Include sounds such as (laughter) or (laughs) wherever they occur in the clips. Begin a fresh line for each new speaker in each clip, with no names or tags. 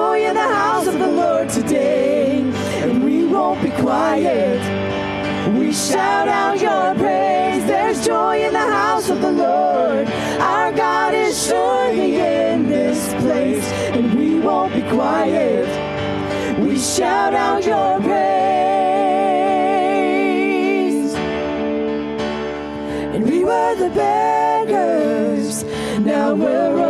Joy in the house of the Lord today. And we won't be quiet. We shout out your praise. There's joy in the house of the Lord. Our God is surely in this place. And we won't be quiet. We shout out your praise. And we were the beggars, now we're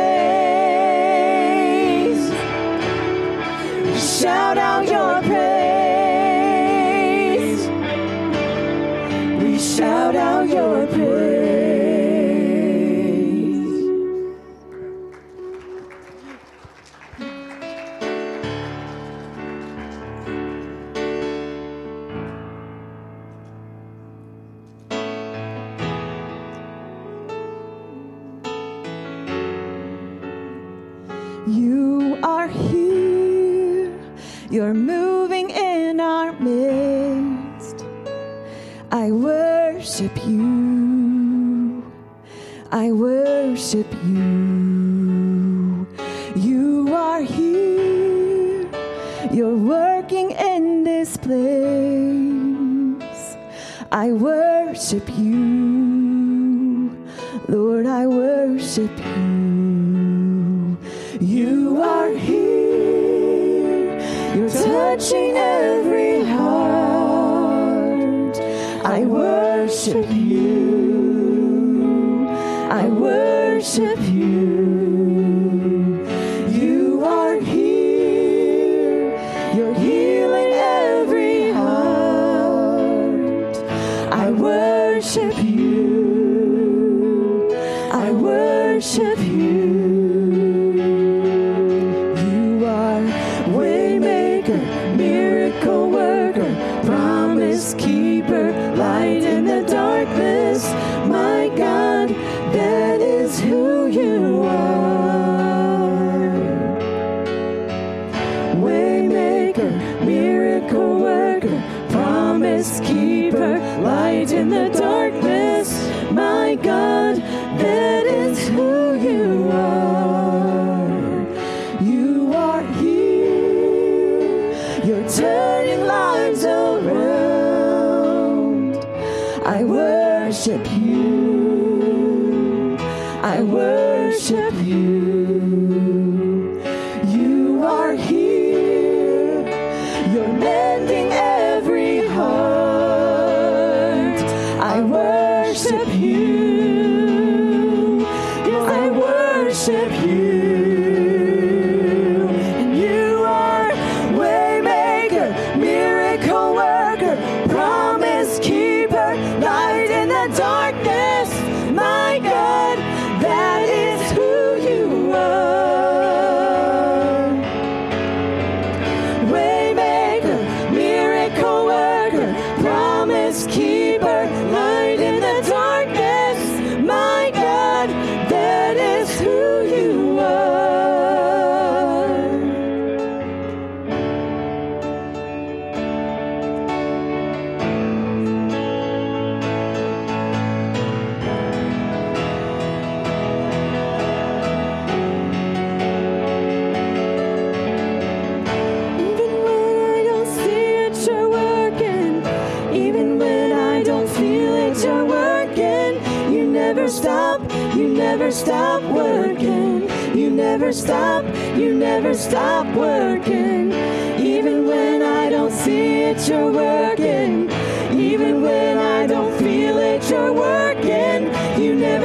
Keeper, light in the dark.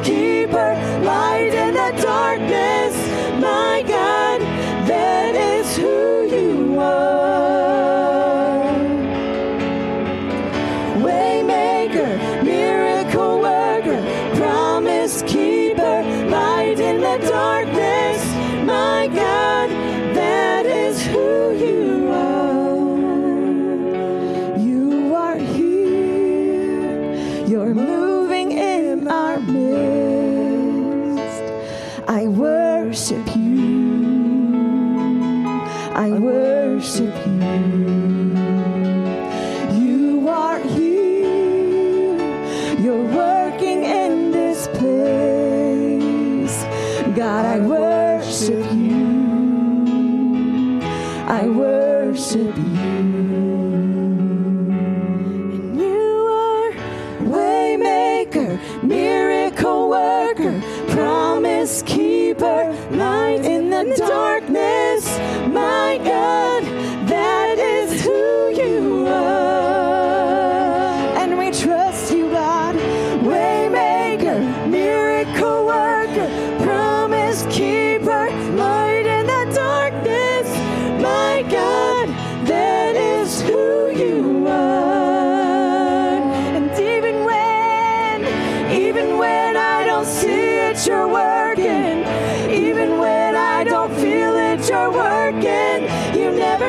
keeper, light in the darkness, my God, that is who you are.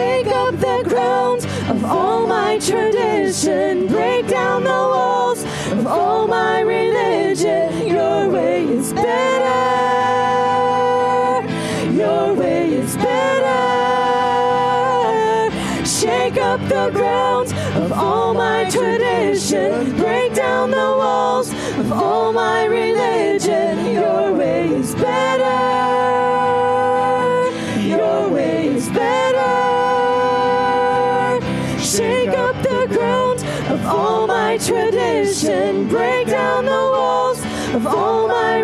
Shake up the ground of all my tradition. Break down the walls of all my religion. Your way is better. Your way is better. Shake up the ground of all my tradition. Break down the walls of all my religion. Your way is better. My tradition. Break down the walls of all my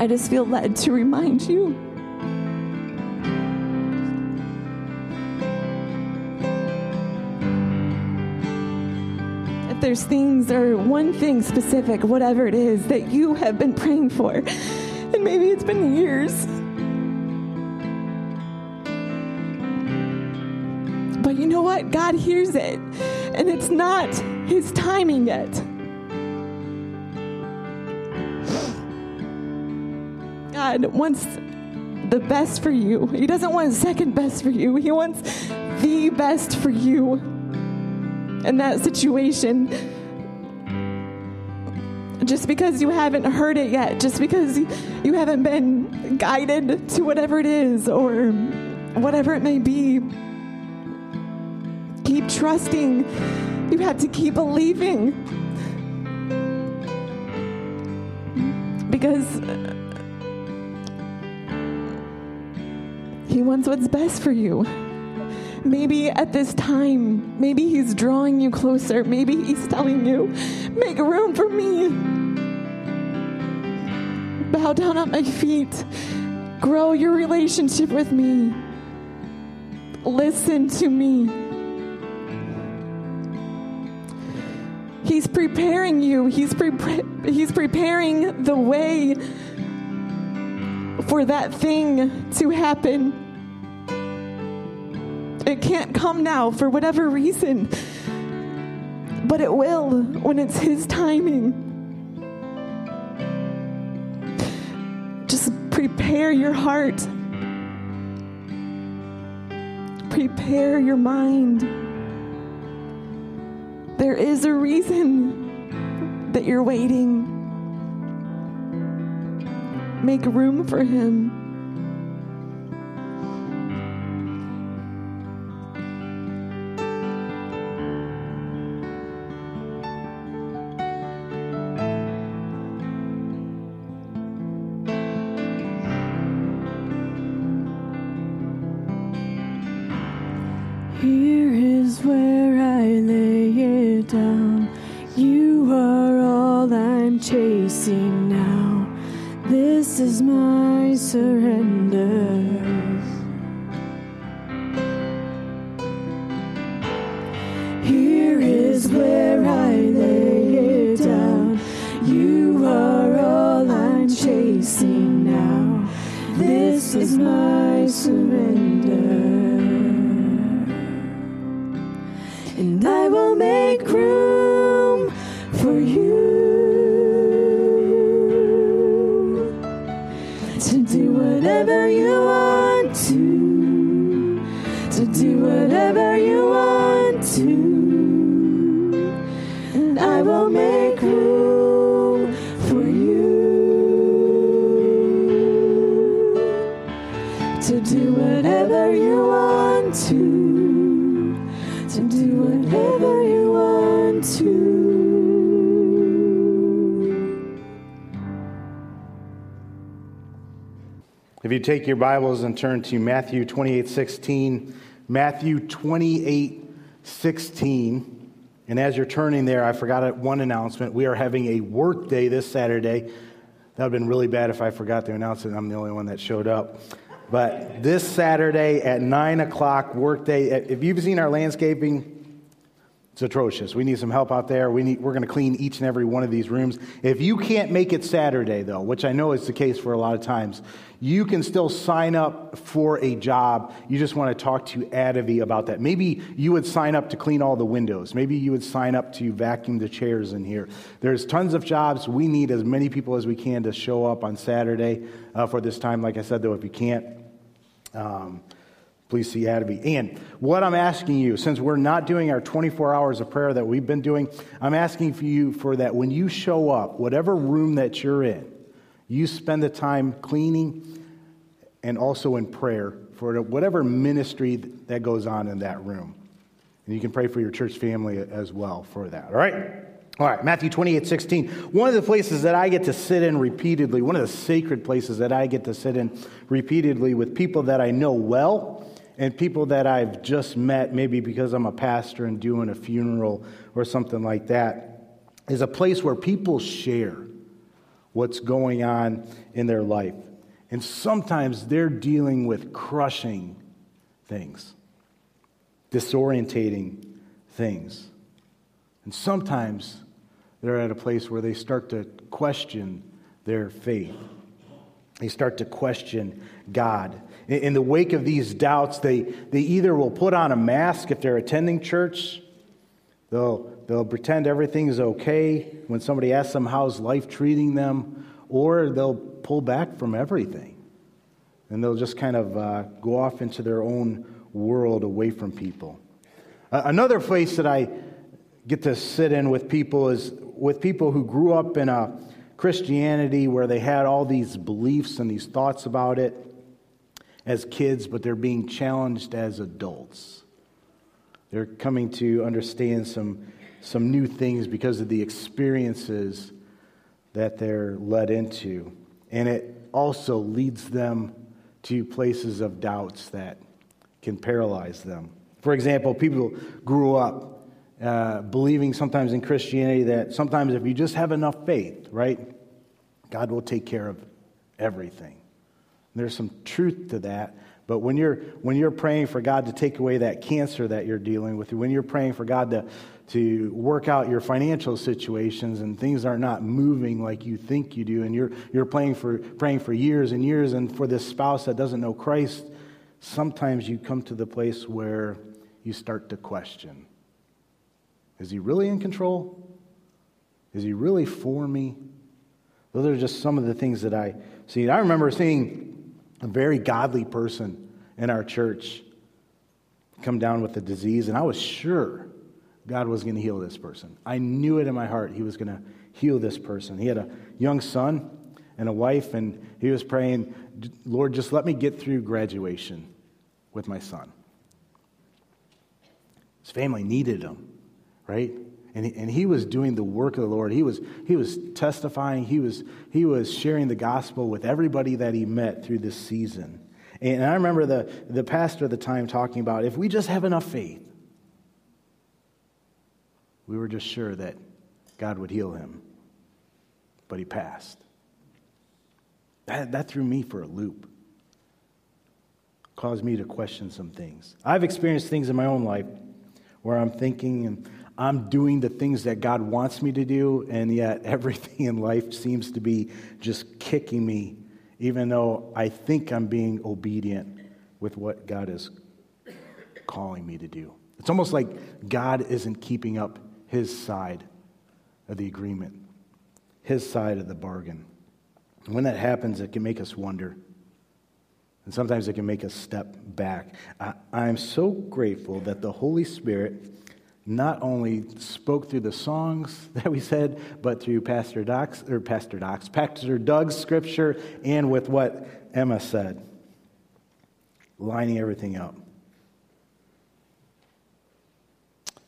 I just feel led to remind you. If there's things or one thing specific, whatever it is, that you have been praying for, and maybe it's been years. But you know what? God hears it, and it's not His timing yet. God wants the best for you. He doesn't want second best for you. He wants the best for you in that situation. Just because you haven't heard it yet, just because you haven't been guided to whatever it is or whatever it may be, keep trusting. You have to keep believing. Because He wants what's best for you. Maybe at this time, maybe He's drawing you closer. Maybe He's telling you, make room for me. Bow down at my feet Grow your relationship with me. Listen to me. He's preparing you. He's, pre- he's preparing the way for that thing to happen. It can't come now for whatever reason, but it will when it's His timing. Just prepare your heart, prepare your mind. There is a reason that you're waiting. Make room for Him. Here is where I lay it down. You are all I'm chasing now. This is my surrender.
You take your Bibles and turn to Matthew 28 16, Matthew 28 16. And as you're turning there, I forgot one announcement. We are having a work day this Saturday. That would have been really bad if I forgot to announce it. I'm the only one that showed up. But this Saturday at 9 o'clock, work day. If you've seen our landscaping, it's atrocious. We need some help out there. We need, we're going to clean each and every one of these rooms. If you can't make it Saturday, though, which I know is the case for a lot of times, you can still sign up for a job. You just want to talk to Adavi about that. Maybe you would sign up to clean all the windows. Maybe you would sign up to vacuum the chairs in here. There's tons of jobs. We need as many people as we can to show up on Saturday uh, for this time. Like I said, though, if you can't, um, please see Adaby. And what I'm asking you, since we're not doing our 24 hours of prayer that we've been doing, I'm asking for you for that when you show up, whatever room that you're in, you spend the time cleaning and also in prayer for whatever ministry that goes on in that room. And you can pray for your church family as well for that. All right? All right, Matthew 28, 16. One of the places that I get to sit in repeatedly, one of the sacred places that I get to sit in repeatedly with people that I know well and people that I've just met, maybe because I'm a pastor and doing a funeral or something like that, is a place where people share what's going on in their life. And sometimes they're dealing with crushing things, disorientating things. And sometimes they're at a place where they start to question their faith. They start to question God. In the wake of these doubts, they, they either will put on a mask if they're attending church, they'll, they'll pretend everything's okay when somebody asks them how's life treating them, or they'll pull back from everything. And they'll just kind of uh, go off into their own world away from people. Uh, another place that I get to sit in with people is with people who grew up in a Christianity where they had all these beliefs and these thoughts about it as kids, but they're being challenged as adults. They're coming to understand some, some new things because of the experiences that they're led into. And it also leads them to places of doubts that can paralyze them. For example, people grew up uh, believing sometimes in Christianity that sometimes if you just have enough faith, right, God will take care of everything. There's some truth to that. But when you're, when you're praying for God to take away that cancer that you're dealing with, when you're praying for God to, to work out your financial situations and things are not moving like you think you do, and you're, you're praying, for, praying for years and years, and for this spouse that doesn't know Christ, sometimes you come to the place where you start to question Is he really in control? Is he really for me? Those are just some of the things that I see. I remember seeing a very godly person in our church come down with a disease, and I was sure God was going to heal this person. I knew it in my heart he was going to heal this person. He had a young son and a wife, and he was praying, Lord, just let me get through graduation with my son. His family needed him, right? And he, and he was doing the work of the Lord. He was, he was testifying, he was, he was sharing the gospel with everybody that he met through this season. And I remember the, the pastor at the time talking about if we just have enough faith, we were just sure that God would heal him. But he passed. That, that threw me for a loop, caused me to question some things. I've experienced things in my own life where I'm thinking and I'm doing the things that God wants me to do, and yet (laughs) everything in life seems to be just kicking me, even though I think I'm being obedient with what God is calling me to do. It's almost like God isn't keeping up his side of the agreement, his side of the bargain. And when that happens, it can make us wonder. And sometimes it can make us step back. I, I'm so grateful that the Holy Spirit not only spoke through the songs (laughs) that we said, but through Pastor Doc's or Pastor Doc's, Pastor Doug's scripture, and with what Emma said, lining everything up.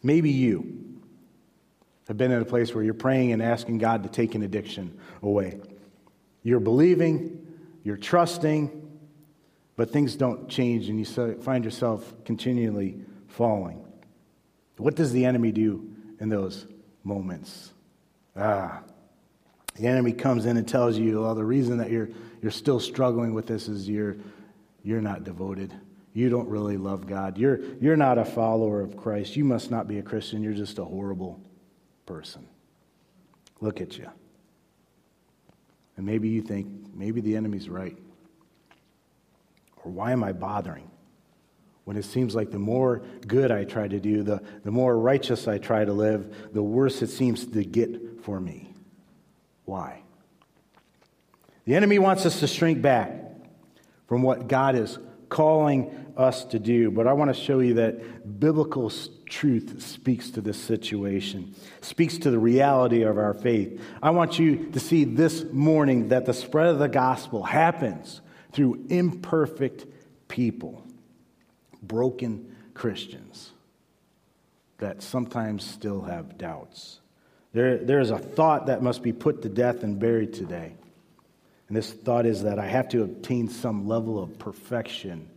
Maybe you have been in a place where you're praying and asking God to take an addiction away. You're believing, you're trusting, but things don't change, and you find yourself continually falling. What does the enemy do in those moments? Ah, the enemy comes in and tells you, well, the reason that you're, you're still struggling with this is you're, you're not devoted. You don't really love God. You're, you're not a follower of Christ. You must not be a Christian. You're just a horrible person. Look at you. And maybe you think, maybe the enemy's right. Or why am I bothering? When it seems like the more good I try to do, the, the more righteous I try to live, the worse it seems to get for me. Why? The enemy wants us to shrink back from what God is calling us to do. But I want to show you that biblical truth speaks to this situation, speaks to the reality of our faith. I want you to see this morning that the spread of the gospel happens through imperfect people broken Christians that sometimes still have doubts. There, there is a thought that must be put to death and buried today. And this thought is that I have to obtain some level of perfection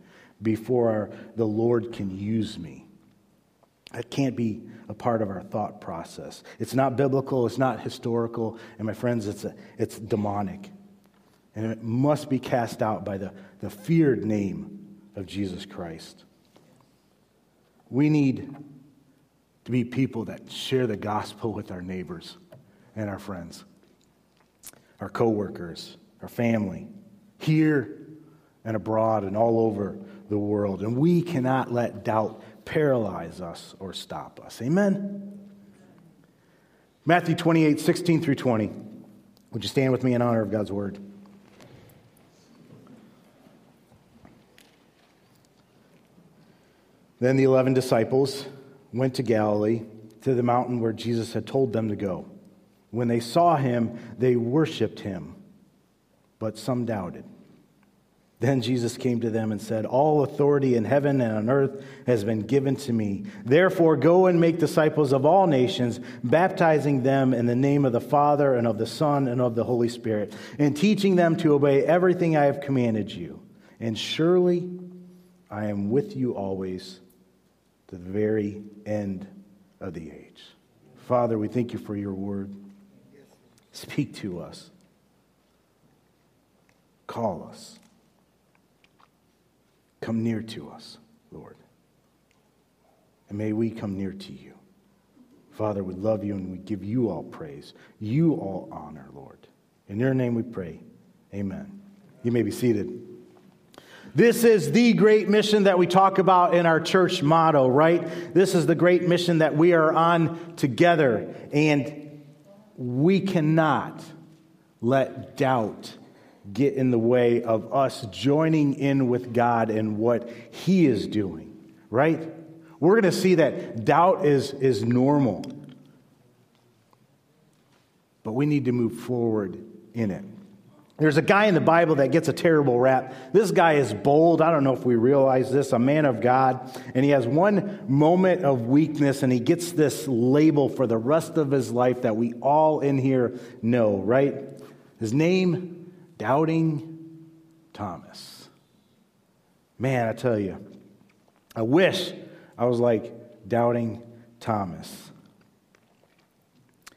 before our, the Lord can use me. That can't be a part of our thought process. It's not biblical, it's not historical, and my friends, it's, a, it's demonic. And it must be cast out by the, the feared name of Jesus Christ. We need to be people that share the gospel with our neighbors and our friends, our coworkers, our family, here and abroad and all over the world. And we cannot let doubt paralyze us or stop us. Amen? Matthew 28, 16 through 20. Would you stand with me in honor of God's word? Then the eleven disciples went to Galilee, to the mountain where Jesus had told them to go. When they saw him, they worshiped him, but some doubted. Then Jesus came to them and said, All authority in heaven and on earth has been given to me. Therefore, go and make disciples of all nations, baptizing them in the name of the Father and of the Son and of the Holy Spirit, and teaching them to obey everything I have commanded you. And surely I am with you always to the very end of the age. Father, we thank you for your word. Speak to us. Call us. come near to us, Lord. And may we come near to you. Father, we love you and we give you all praise, you all honor, Lord. In your name we pray. Amen. You may be seated. This is the great mission that we talk about in our church motto, right? This is the great mission that we are on together. And we cannot let doubt get in the way of us joining in with God and what He is doing, right? We're going to see that doubt is, is normal, but we need to move forward in it. There's a guy in the Bible that gets a terrible rap. This guy is bold. I don't know if we realize this, a man of God. And he has one moment of weakness, and he gets this label for the rest of his life that we all in here know, right? His name, Doubting Thomas. Man, I tell you, I wish I was like Doubting Thomas.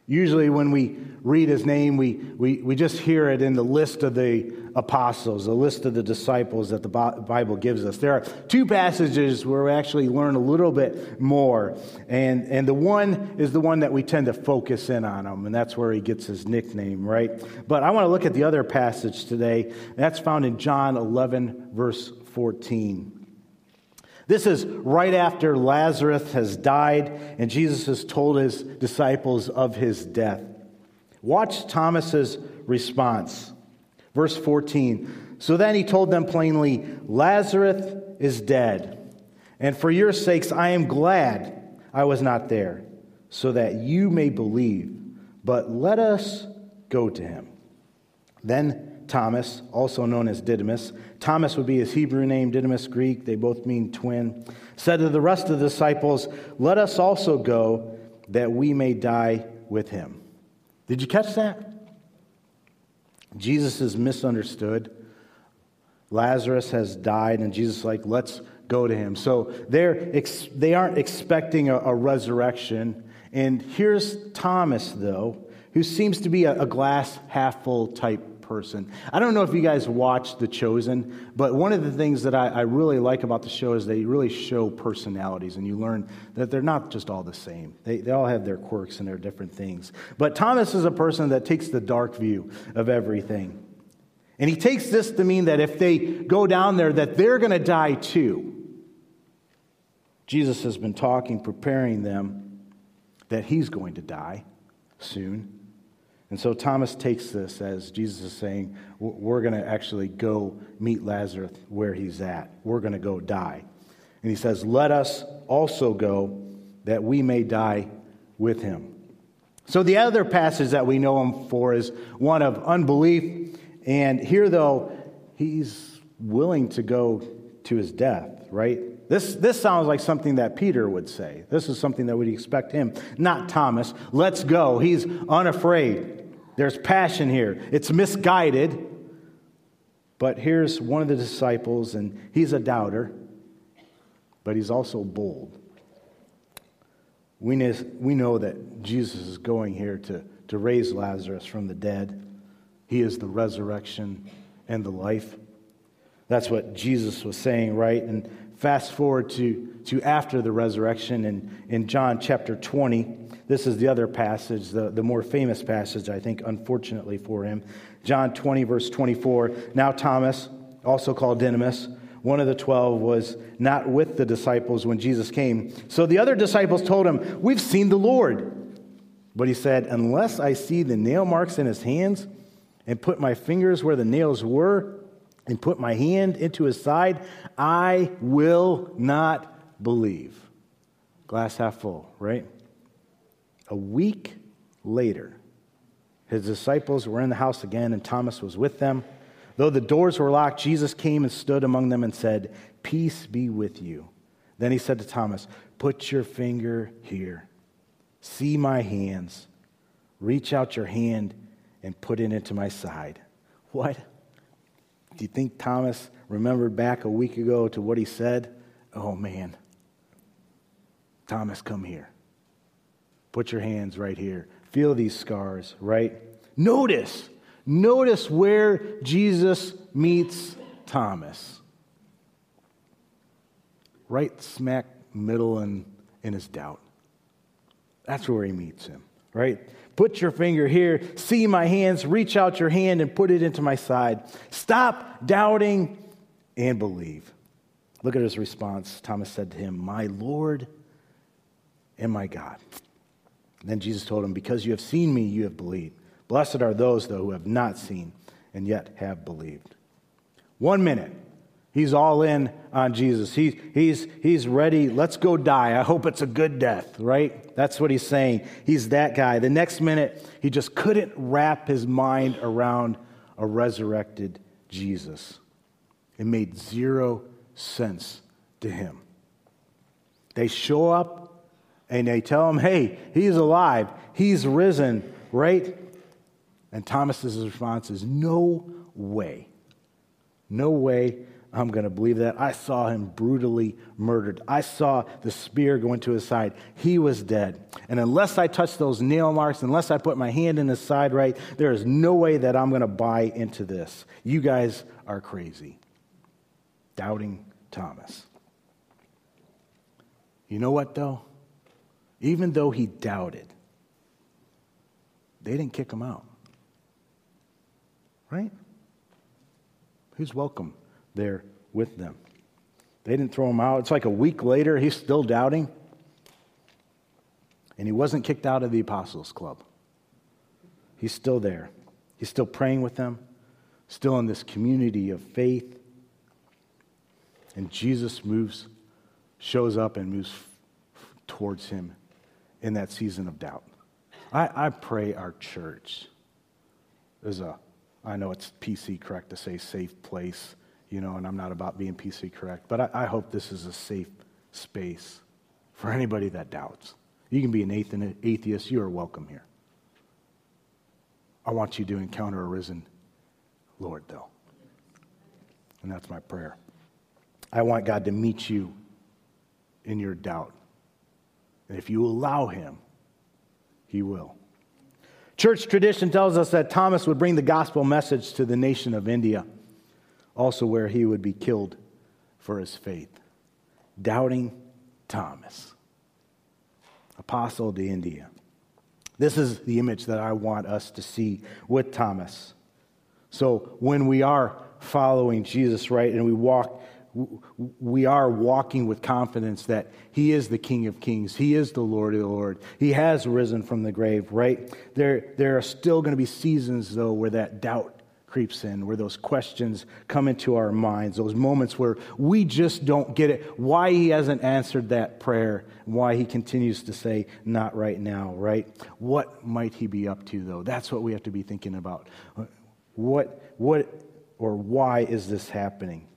Usually, when we read his name, we, we, we just hear it in the list of the apostles, the list of the disciples that the Bible gives us. There are two passages where we actually learn a little bit more. And, and the one is the one that we tend to focus in on him, and that's where he gets his nickname, right? But I want to look at the other passage today. That's found in John 11, verse 14. This is right after Lazarus has died and Jesus has told his disciples of his death. Watch Thomas's response. Verse 14. So then he told them plainly, Lazarus is dead. And for your sakes, I am glad I was not there, so that you may believe. But let us go to him. Then Thomas, also known as Didymus, Thomas would be his Hebrew name, Didymus Greek, they both mean twin, said to the rest of the disciples, Let us also go that we may die with him. Did you catch that? Jesus is misunderstood. Lazarus has died, and Jesus like, Let's go to him. So they're ex- they aren't expecting a, a resurrection. And here's Thomas, though, who seems to be a, a glass half full type person. I don't know if you guys watched The Chosen, but one of the things that I, I, really like about the show is they really show personalities, and you learn that they're not just all the same. They, they all have their quirks and their different things. But Thomas is a person that takes the dark view of everything. And he takes this to mean that if they go down there, that they're going to die too. Jesus has been talking, preparing them that he's going to die soon. And so Thomas takes this as Jesus is saying, We're going to actually go meet Lazarus where he's at. We're going to go die. And he says, Let us also go that we may die with him. So the other passage that we know him for is one of unbelief. And here, though, he's willing to go to his death, right? This, this sounds like something that Peter would say. This is something that we'd expect him, not Thomas. Let's go. He's unafraid. There's passion here. It's misguided. But here's one of the disciples, and he's a doubter, but he's also bold. We know, we know that Jesus is going here to, to raise Lazarus from the dead. He is the resurrection and the life. That's what Jesus was saying, right? And fast forward to, to after the resurrection in, in John chapter 20. This is the other passage, the, the more famous passage, I think, unfortunately for him. John 20, verse 24. Now, Thomas, also called Didymus, one of the twelve, was not with the disciples when Jesus came. So the other disciples told him, We've seen the Lord. But he said, Unless I see the nail marks in his hands and put my fingers where the nails were and put my hand into his side, I will not believe. Glass half full, right? A week later, his disciples were in the house again, and Thomas was with them. Though the doors were locked, Jesus came and stood among them and said, Peace be with you. Then he said to Thomas, Put your finger here. See my hands. Reach out your hand and put it into my side. What? Do you think Thomas remembered back a week ago to what he said? Oh, man. Thomas, come here. Put your hands right here. Feel these scars, right? Notice, notice where Jesus meets Thomas. right smack middle in, in his doubt. That's where he meets him, right? Put your finger here, see my hands, reach out your hand and put it into my side. Stop doubting and believe. Look at his response. Thomas said to him, My Lord and my God. And then Jesus told him, Because you have seen me, you have believed. Blessed are those, though, who have not seen and yet have believed. One minute, he's all in on Jesus. He, he's, he's ready. Let's go die. I hope it's a good death, right? That's what he's saying. He's that guy. The next minute, he just couldn't wrap his mind around a resurrected Jesus. It made zero sense to him. They show up and they tell him, hey, he's alive, he's risen, right? And Thomas's response is, no way. No way I'm going to believe that. I saw him brutally murdered. I saw the spear go into his side. He was dead. And unless I touch those nail marks, unless I put my hand in his side right, there is no way that I'm going to buy into this. You guys are crazy. Doubting Thomas. You know what, though? Even though he doubted, they didn't kick him out. Right? Who's welcome there with them? They didn't throw him out. It's like a week later, he's still doubting. And he wasn't kicked out of the Apostles' Club. He's still there. He's still praying with them, still in this community of faith. And Jesus moves, shows up, and moves f- towards him in that season of doubt. I, I pray our church is a, I know it's PC correct to say safe place, you know, and I'm not about being PC correct, but I, I hope this is a safe space for anybody that doubts. You can be an atheist, you are welcome here. I want you to encounter a risen Lord, though. And that's my prayer. I want God to meet you in your doubt. And if you allow Him, He will. Church tradition tells us that Thomas would bring the gospel message to the nation of India, also where he would be killed for his faith. Doubting Thomas, apostle to India. This is the image that I want us to see with Thomas. So when we are following Jesus, right, and we walk we are walking with confidence that He is the King of Kings. He is the Lord of the Lord. He has risen from the grave, right? There, there are still going to be seasons, though, where that doubt creeps in, where those questions come into our minds, those moments where we just don't get it, why He hasn't answered that prayer, why He continues to say, not right now, right? What might He be up to, though? That's what we have to be thinking about. What, what, or why is this happening?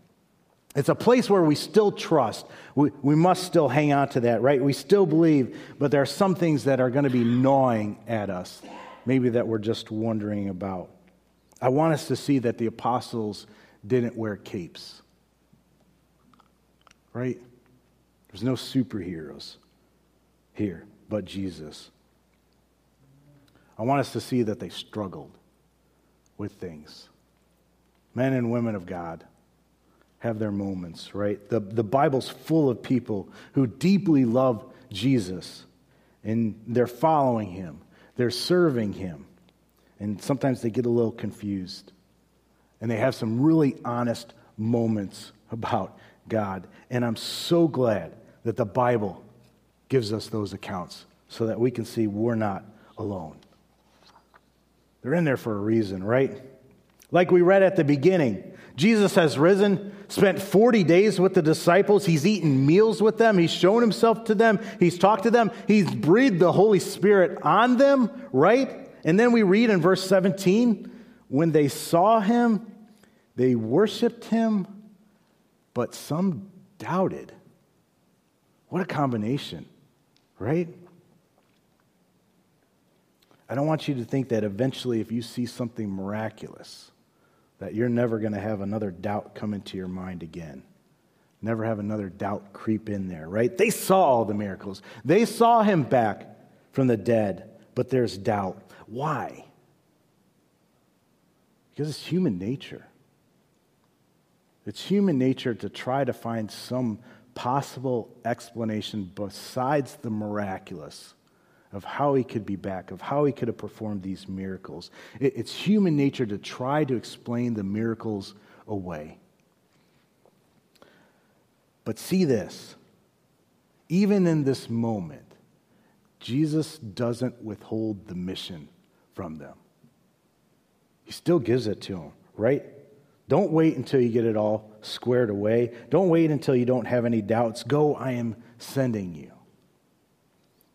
It's a place where we still trust. We, we must still hang on to that, right? We still believe, but there are some things that are going to be gnawing at us, maybe that we're just wondering about. I want us to see that the apostles didn't wear capes, right? There's no superheroes here but Jesus. I want us to see that they struggled with things. Men and women of God have their moments, right? The, the Bible's full of people who deeply love Jesus and they're following him, they're serving him, and sometimes they get a little confused. And they have some really honest moments about God. And I'm so glad that the Bible gives us those accounts so that we can see we're not alone. They're in there for a reason, right? Like we read at the beginning, Jesus has risen, spent 40 days with the disciples. He's eaten meals with them. He's shown himself to them. He's talked to them. He's breathed the Holy Spirit on them, right? And then we read in verse 17 when they saw him, they worshiped him, but some doubted. What a combination, right? I don't want you to think that eventually, if you see something miraculous, that you're never going to have another doubt come into your mind again. Never have another doubt creep in there, right? They saw all the miracles. They saw him back from the dead, but there's doubt. Why? Because it's human nature. It's human nature to try to find some possible explanation besides the miraculous of how he could be back, of how he could have performed these miracles. It's human nature to try to explain the miracles away. But see this even in this moment, Jesus doesn't withhold the mission from them. He still gives it to them, right? Don't wait until you get it all squared away. Don't wait until you don't have any doubts. Go, I am sending you.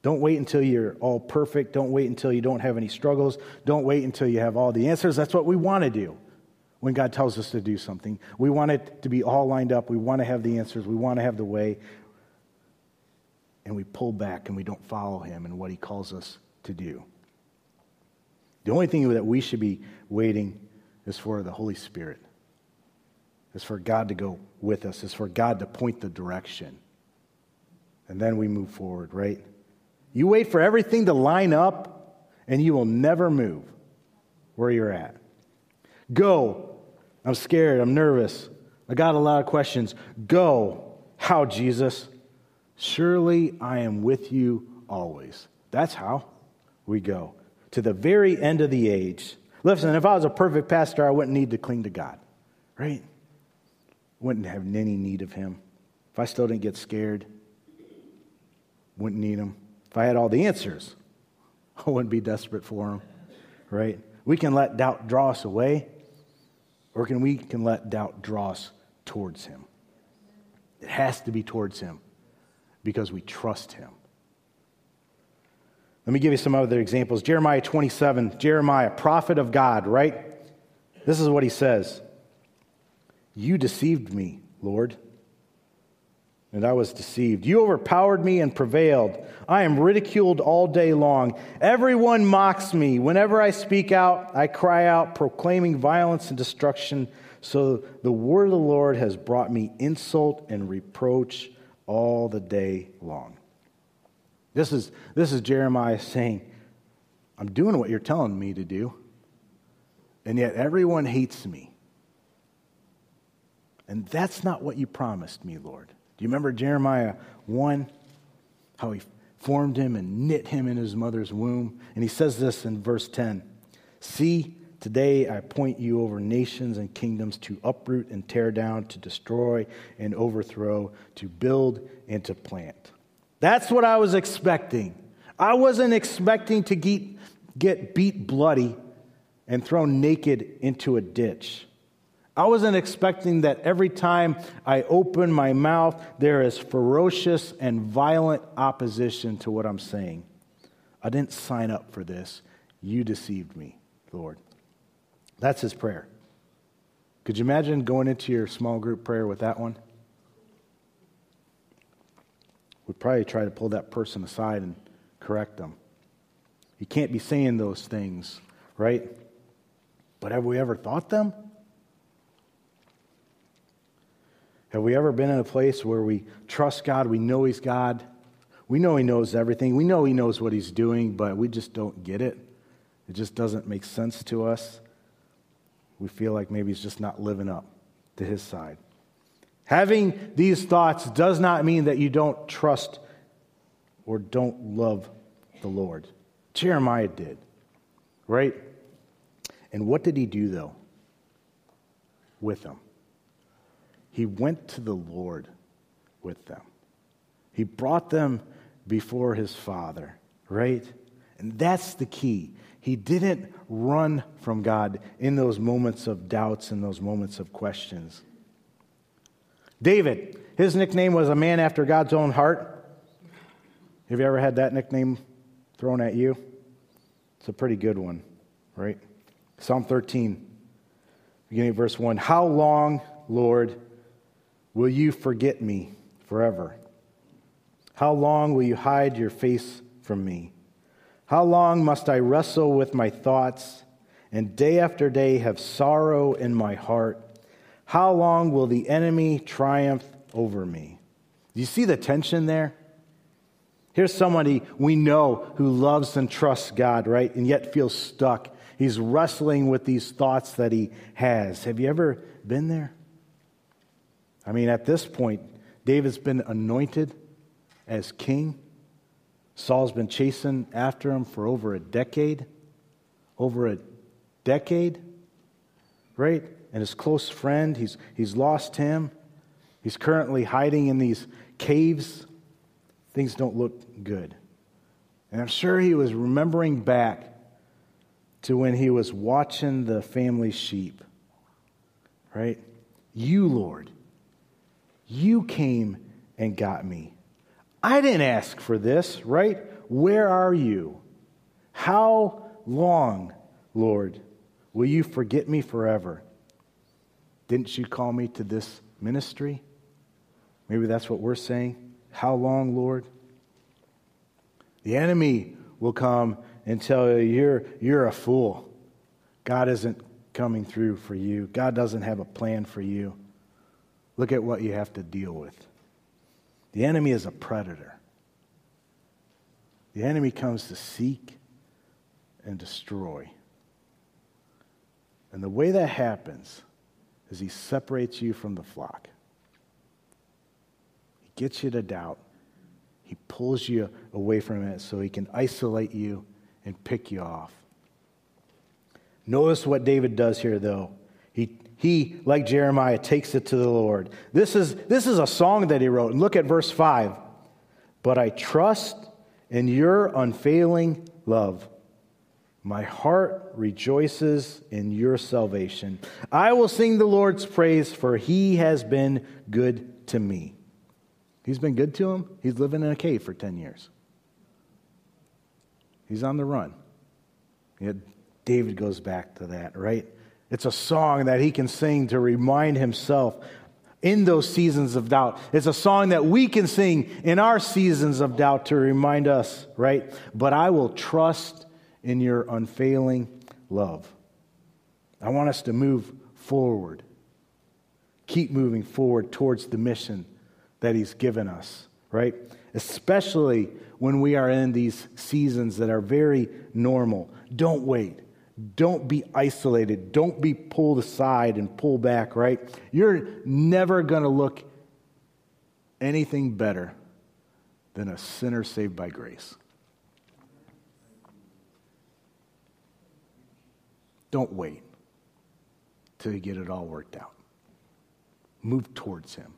Don't wait until you're all perfect. Don't wait until you don't have any struggles. Don't wait until you have all the answers. That's what we want to do when God tells us to do something. We want it to be all lined up. We want to have the answers. We want to have the way. And we pull back and we don't follow Him and what He calls us to do. The only thing that we should be waiting is for the Holy Spirit, is for God to go with us, is for God to point the direction. And then we move forward, right? You wait for everything to line up, and you will never move where you're at. Go. I'm scared. I'm nervous. I got a lot of questions. Go. How, Jesus? Surely I am with you always. That's how we go to the very end of the age. Listen, if I was a perfect pastor, I wouldn't need to cling to God, right? Wouldn't have any need of Him. If I still didn't get scared, wouldn't need Him. If I had all the answers, (laughs) I wouldn't be desperate for Him, right? We can let doubt draw us away, or can we can let doubt draw us towards Him. It has to be towards Him because we trust Him. Let me give you some other examples. Jeremiah 27, Jeremiah, prophet of God, right? This is what he says You deceived me, Lord, and I was deceived. You overpowered me and prevailed. I am ridiculed all day long. Everyone mocks me. Whenever I speak out, I cry out, proclaiming violence and destruction. So the word of the Lord has brought me insult and reproach all the day long. This is, this is Jeremiah saying, I'm doing what you're telling me to do, and yet everyone hates me. And that's not what you promised me, Lord. Do you remember Jeremiah 1? How he formed him and knit him in his mother's womb? And he says this in verse 10 See, today I point you over nations and kingdoms to uproot and tear down, to destroy and overthrow, to build and to plant. That's what I was expecting. I wasn't expecting to get, get beat bloody and thrown naked into a ditch. I wasn't expecting that every time I open my mouth, there is ferocious and violent opposition to what I'm saying. I didn't sign up for this. You deceived me, Lord. That's his prayer. Could you imagine going into your small group prayer with that one? Would probably try to pull that person aside and correct them. You can't be saying those things, right? But have we ever thought them? Have we ever been in a place where we trust God, we know He's God, we know He knows everything, we know He knows what He's doing, but we just don't get it? It just doesn't make sense to us. We feel like maybe He's just not living up to His side. Having these thoughts does not mean that you don't trust or don't love the Lord. Jeremiah did, right? And what did he do, though, with them? He went to the Lord with them. He brought them before his father, right? And that's the key. He didn't run from God in those moments of doubts and those moments of questions. David, his nickname was a man after God's own heart. Have you ever had that nickname thrown at you? It's a pretty good one, right? Psalm 13, beginning verse 1. How long, Lord, will you forget me forever? How long will you hide your face from me? How long must I wrestle with my thoughts and day after day have sorrow in my heart? How long will the enemy triumph over me? Do you see the tension there? Here's somebody we know who loves and trusts God, right? And yet feels stuck. He's wrestling with these thoughts that he has. Have you ever been there? I mean, at this point, David's been anointed as king. Saul's been chasing after him for over a decade. Over a decade, right? And his close friend, he's, he's lost him. He's currently hiding in these caves. Things don't look good. And I'm sure he was remembering back to when he was watching the family sheep, right? You, Lord, you came and got me. I didn't ask for this, right? Where are you? How long, Lord, will you forget me forever? Didn't you call me to this ministry? Maybe that's what we're saying. How long, Lord? The enemy will come and tell you you're, you're a fool. God isn't coming through for you, God doesn't have a plan for you. Look at what you have to deal with. The enemy is a predator. The enemy comes to seek and destroy. And the way that happens is he separates you from the flock. He gets you to doubt. He pulls you away from it so he can isolate you and pick you off. Notice what David does here, though. He, he, like Jeremiah, takes it to the Lord. This is, this is a song that he wrote. And look at verse 5. But I trust in your unfailing love. My heart rejoices in your salvation. I will sing the Lord's praise, for he has been good to me. He's been good to him. He's living in a cave for 10 years. He's on the run. Yet David goes back to that, right? It's a song that he can sing to remind himself in those seasons of doubt. It's a song that we can sing in our seasons of doubt to remind us, right? But I will trust in your unfailing love. I want us to move forward, keep moving forward towards the mission that He's given us, right? Especially when we are in these seasons that are very normal. Don't wait. Don't be isolated. Don't be pulled aside and pulled back, right? You're never going to look anything better than a sinner saved by grace. Don't wait till you get it all worked out. Move towards Him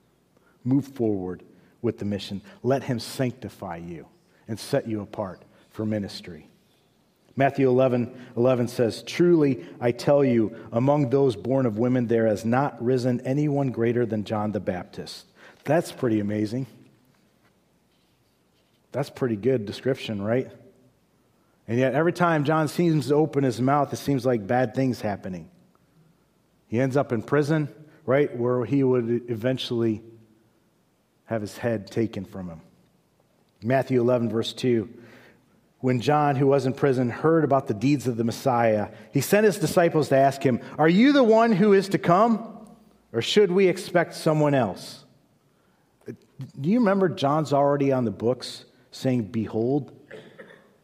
move forward with the mission. Let him sanctify you and set you apart for ministry. Matthew 11, 11 says, Truly I tell you, among those born of women, there has not risen anyone greater than John the Baptist. That's pretty amazing. That's pretty good description, right? And yet, every time John seems to open his mouth, it seems like bad things happening. He ends up in prison, right, where he would eventually have his head taken from him. Matthew 11, verse 2. When John, who was in prison, heard about the deeds of the Messiah, he sent his disciples to ask him, Are you the one who is to come, or should we expect someone else? Do you remember John's already on the books saying, Behold,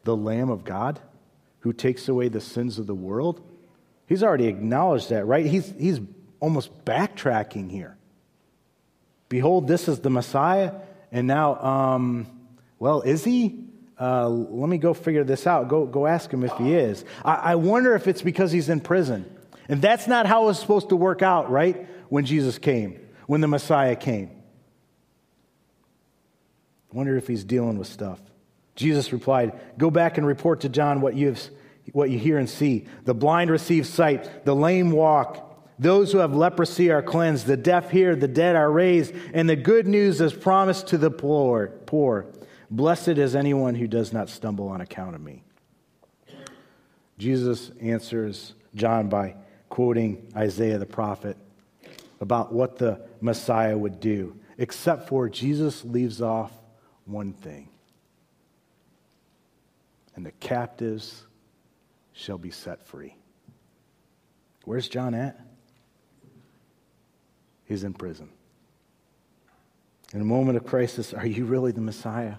the Lamb of God who takes away the sins of the world? He's already acknowledged that, right? He's, he's almost backtracking here. Behold, this is the Messiah. And now, um, well, is he? Uh, let me go figure this out. Go, go ask him if he is. I, I wonder if it's because he's in prison. And that's not how it was supposed to work out, right? When Jesus came, when the Messiah came. I wonder if he's dealing with stuff. Jesus replied, Go back and report to John what you, have, what you hear and see. The blind receive sight, the lame walk those who have leprosy are cleansed, the deaf hear, the dead are raised, and the good news is promised to the poor. poor. Blessed is anyone who does not stumble on account of me. Jesus answers John by quoting Isaiah the prophet about what the Messiah would do, except for Jesus leaves off one thing. And the captives shall be set free. Where's John at? He's in prison. In a moment of crisis, are you really the Messiah?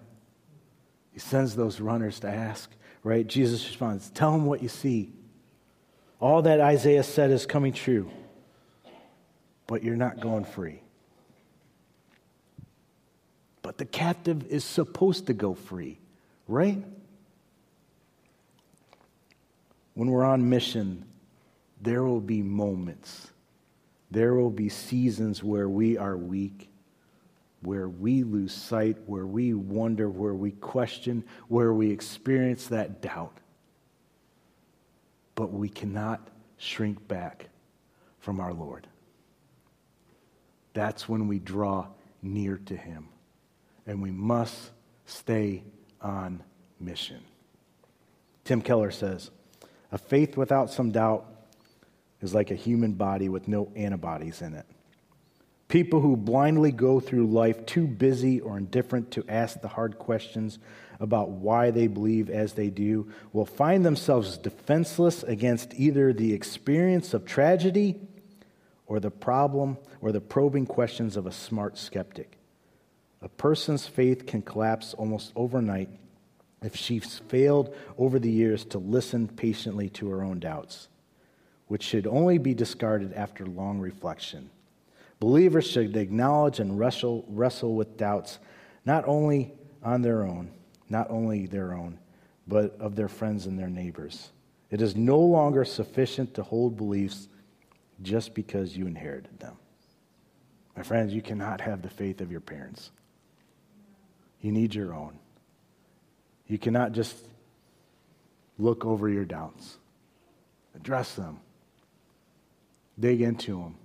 He sends those runners to ask, right? Jesus responds, Tell them what you see. All that Isaiah said is coming true, but you're not going free. But the captive is supposed to go free, right? When we're on mission, there will be moments, there will be seasons where we are weak, where we lose sight, where we wonder, where we question, where we experience that doubt. But we cannot shrink back from our Lord. That's when we draw near to Him. And we must stay on mission. Tim Keller says, A faith without some doubt is like a human body with no antibodies in it. People who blindly go through life too busy or indifferent to ask the hard questions about why they believe as they do will find themselves defenseless against either the experience of tragedy or the problem or the probing questions of a smart skeptic. A person's faith can collapse almost overnight if she's failed over the years to listen patiently to her own doubts, which should only be discarded after long reflection. Believers should acknowledge and wrestle, wrestle with doubts not only on their own, not only their own, but of their friends and their neighbors. It is no longer sufficient to hold beliefs just because you inherited them. My friends, you cannot have the faith of your parents. You need your own. You cannot just look over your doubts, address them, dig into them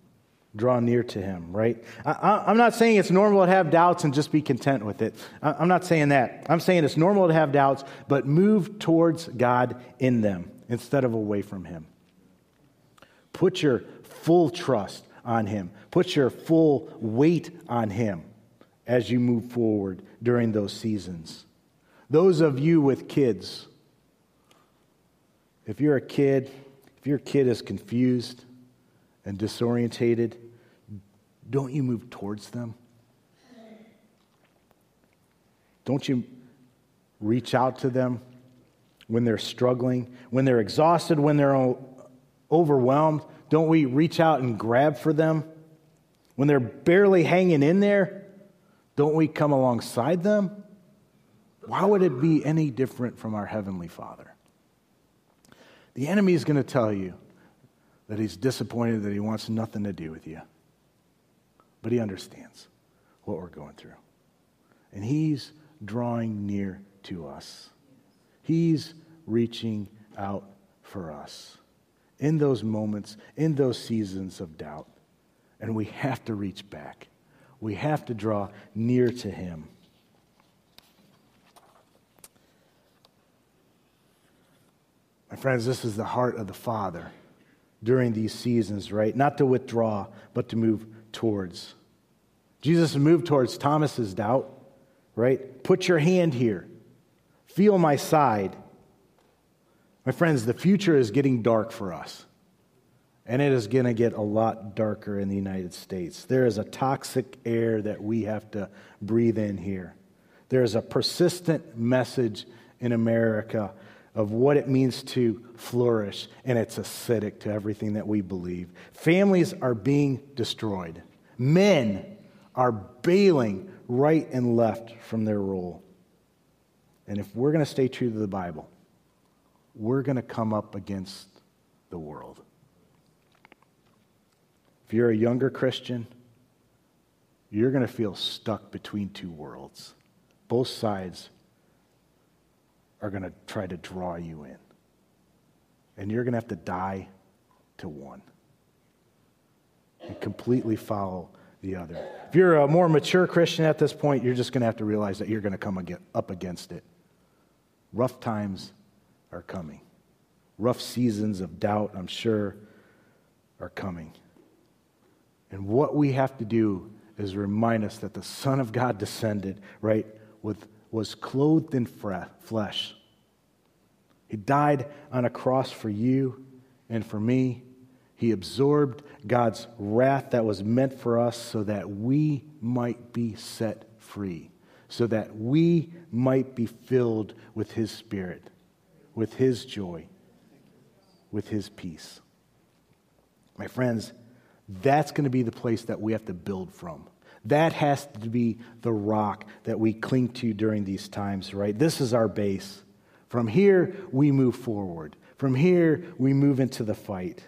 draw near to him, right? I, am not saying it's normal to have doubts and just be content with it. I, I'm not saying that. I'm saying it's normal to have doubts, but move towards God in them instead of away from him. Put your full trust on him, put your full weight on him as you move forward during those seasons. Those of you with kids, if you're a kid, if your kid is confused, and disorientated, don't you move towards them? Don't you reach out to them when they're struggling, when they're exhausted, when they're overwhelmed? Don't we reach out and grab for them? When they're barely hanging in there, don't we come alongside them? Why would it be any different from our Heavenly Father? The enemy is going to tell you that he's disappointed, that he wants nothing to do with you. But he understands what we're going through. And he's drawing near to us, he's reaching out for us in those moments, in those seasons of doubt. And we have to reach back, we have to draw near to him. My friends, this is the heart of the Father during these seasons, right? Not to withdraw, but to move towards. Jesus moved towards Thomas's doubt, right? Put your hand here. Feel my side. My friends, the future is getting dark for us. And it is going to get a lot darker in the United States. There is a toxic air that we have to breathe in here. There is a persistent message in America of what it means to flourish, and it's acidic to everything that we believe. Families are being destroyed, men are bailing right and left from their role. And if we're going to stay true to the Bible, we're going to come up against the world. If you're a younger Christian, you're going to feel stuck between two worlds. Both sides are going to try to draw you in. And you're going to have to die to one and completely follow the other. If you're a more mature Christian at this point, you're just going to have to realize that you're going to come up against it. Rough times are coming. Rough seasons of doubt, I'm sure, are coming. And what we have to do is remind us that the Son of God descended, right, with was clothed in flesh. He died on a cross for you and for me. He absorbed God's wrath that was meant for us so that we might be set free, so that we might be filled with His Spirit, with His joy, with His peace. My friends, that's going to be the place that we have to build from. That has to be the rock that we cling to during these times, right? This is our base. From here, we move forward. From here, we move into the fight.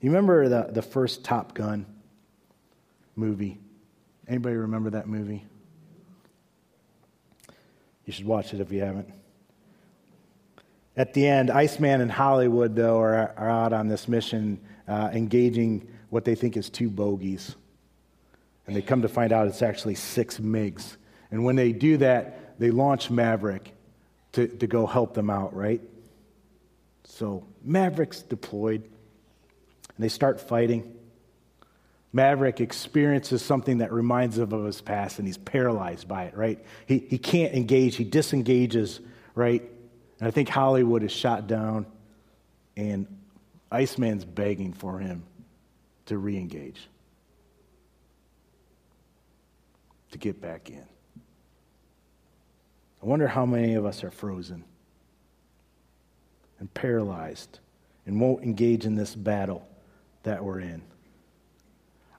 You remember the, the first Top Gun movie? Anybody remember that movie? You should watch it if you haven't. At the end, Iceman and Hollywood, though, are, are out on this mission uh, engaging what they think is two bogies. And they come to find out it's actually six MiGs. And when they do that, they launch Maverick to, to go help them out, right? So Maverick's deployed, and they start fighting. Maverick experiences something that reminds him of his past, and he's paralyzed by it, right? He, he can't engage, he disengages, right? And I think Hollywood is shot down, and Iceman's begging for him to re engage, to get back in. I wonder how many of us are frozen and paralyzed and won't engage in this battle that we're in.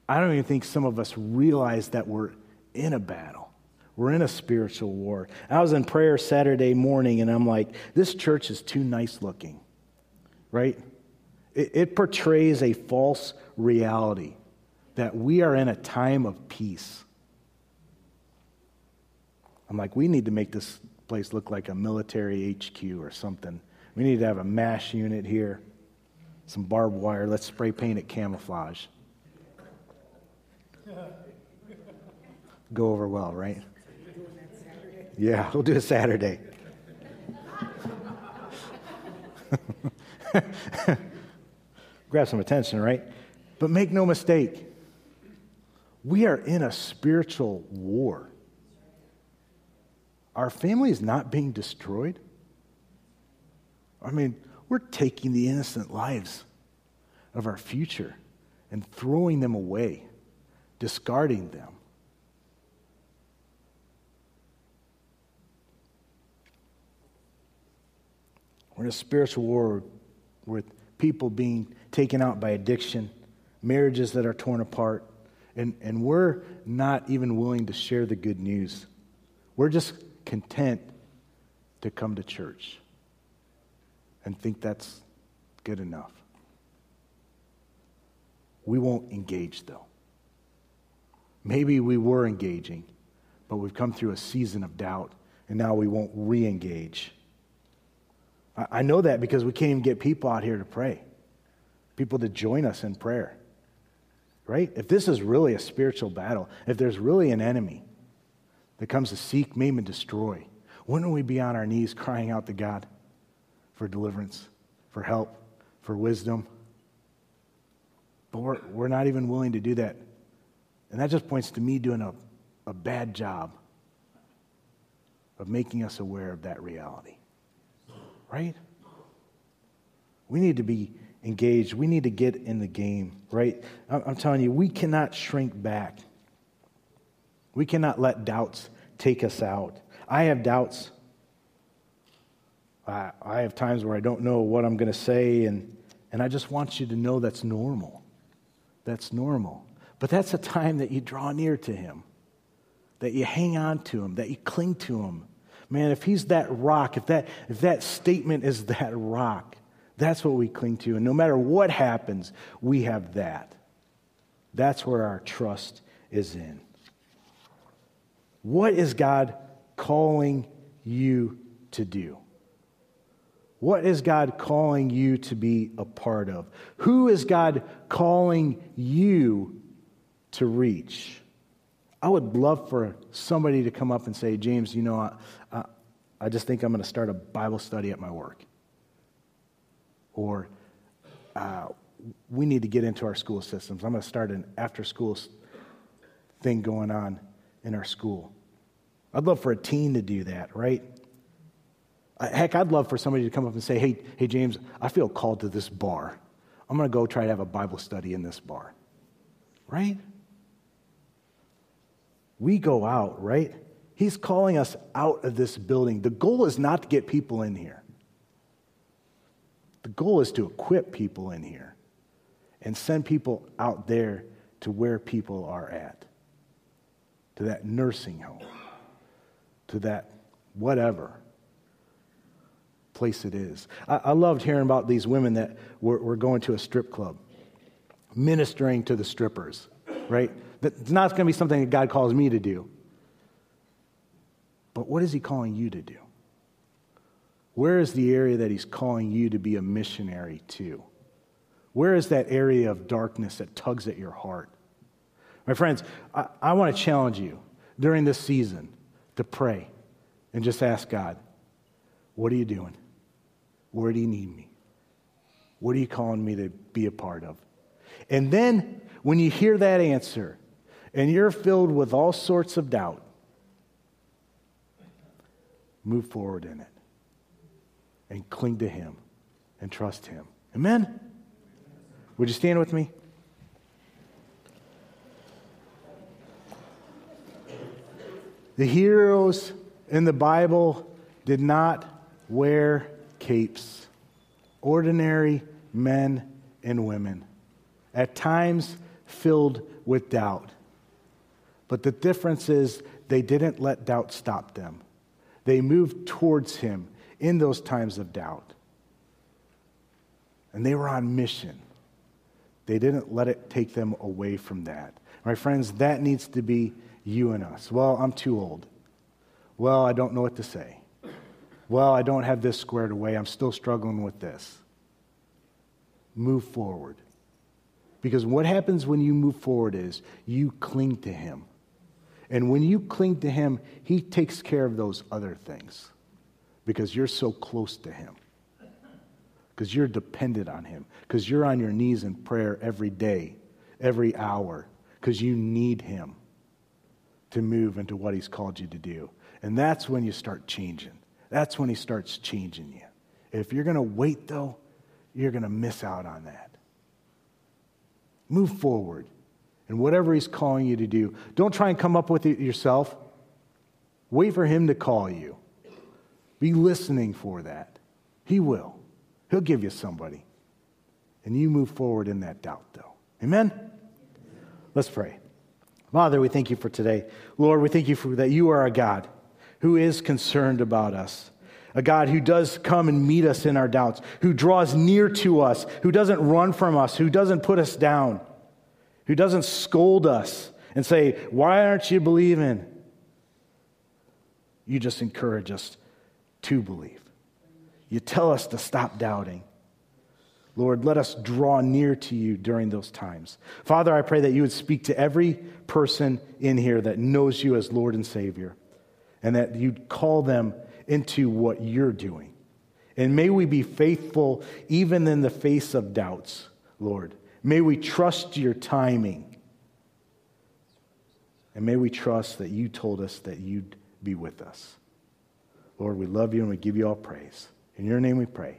I don't even think some of us realize that we're in a battle. We're in a spiritual war. I was in prayer Saturday morning and I'm like, this church is too nice looking, right? It, it portrays a false reality that we are in a time of peace. I'm like, we need to make this place look like a military HQ or something. We need to have a MASH unit here, some barbed wire. Let's spray paint it camouflage. Go over well, right? Yeah, we'll do it Saturday. (laughs) Grab some attention, right? But make no mistake, we are in a spiritual war. Our family is not being destroyed. I mean, we're taking the innocent lives of our future and throwing them away, discarding them. We're in a spiritual war with people being taken out by addiction, marriages that are torn apart, and, and we're not even willing to share the good news. We're just content to come to church and think that's good enough. We won't engage, though. Maybe we were engaging, but we've come through a season of doubt, and now we won't re engage. I know that because we can't even get people out here to pray, people to join us in prayer. Right? If this is really a spiritual battle, if there's really an enemy that comes to seek, maim, and destroy, wouldn't we be on our knees crying out to God? for deliverance, for help, for wisdom. But we're, we're not even willing to do that. And that just points to me doing a, a bad job of making us aware of that reality. Right? We need to be engaged. We need to get in the game, right? I'm telling you, we cannot shrink back. We cannot let doubts take us out. I have doubts I, I have times where I don't know what I'm going to say, and, and I just want you to know that's normal. That's normal. But that's a time that you draw near to Him, that you hang on to Him, that you cling to Him. Man, if He's that rock, if that, if that statement is that rock, that's what we cling to. And no matter what happens, we have that. That's where our trust is in. What is God calling you to do? What is God calling you to be a part of? Who is God calling you to reach? I would love for somebody to come up and say, James, you know, I, I, I just think I'm going to start a Bible study at my work. Or uh, we need to get into our school systems. I'm going to start an after school thing going on in our school. I'd love for a teen to do that, right? Heck, I'd love for somebody to come up and say, hey, hey, James, I feel called to this bar. I'm going to go try to have a Bible study in this bar. Right? We go out, right? He's calling us out of this building. The goal is not to get people in here, the goal is to equip people in here and send people out there to where people are at. To that nursing home, to that whatever place it is. I, I loved hearing about these women that were, were going to a strip club, ministering to the strippers, right? That's not going to be something that God calls me to do. But what is He calling you to do? Where is the area that He's calling you to be a missionary to? Where is that area of darkness that tugs at your heart? My friends, I, I want to challenge you during this season to pray and just ask God, what are you doing? Where do you need me? What are you calling me to be a part of? And then when you hear that answer and you're filled with all sorts of doubt, move forward in it and cling to Him and trust Him. Amen? Would you stand with me? The heroes in the Bible did not wear capes. Ordinary men and women, at times filled with doubt. But the difference is they didn't let doubt stop them. They moved towards him in those times of doubt. And they were on mission. They didn't let it take them away from that. My friends, that needs to be you and us. Well, I'm too old. Well, I don't know what to say. Well, I don't have this squared away. I'm still struggling with this. Move forward. Because what happens when you move forward is you cling to Him. And when you cling to Him, He takes care of those other things because you're so close to Him. Because you're dependent on Him. Because you're on your knees in prayer every day, every hour. Because you need Him to move into what He's called you to do. And that's when you start changing. That's when he starts changing you. If you're going to wait, though, you're going to miss out on that. Move forward. And whatever he's calling you to do, don't try and come up with it yourself. Wait for him to call you. Be listening for that. He will. He'll give you somebody. And you move forward in that doubt, though. Amen? Let's pray. Father, we thank you for today. Lord, we thank you for that you are a God who is concerned about us. A God who does come and meet us in our doubts, who draws near to us, who doesn't run from us, who doesn't put us down, who doesn't scold us and say, Why aren't you believing? You just encourage us to believe. You tell us to stop doubting. Lord, let us draw near to you during those times. Father, I pray that you would speak to every person in here that knows you as Lord and Savior and that you'd call them into what you're doing. And may we be faithful even in the face of doubts, Lord. May we trust your timing. And may we trust that you told us that you'd be with us. Lord, we love you and we give you all praise. In your name we pray.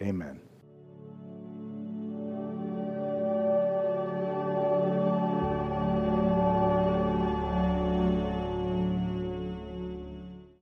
Amen.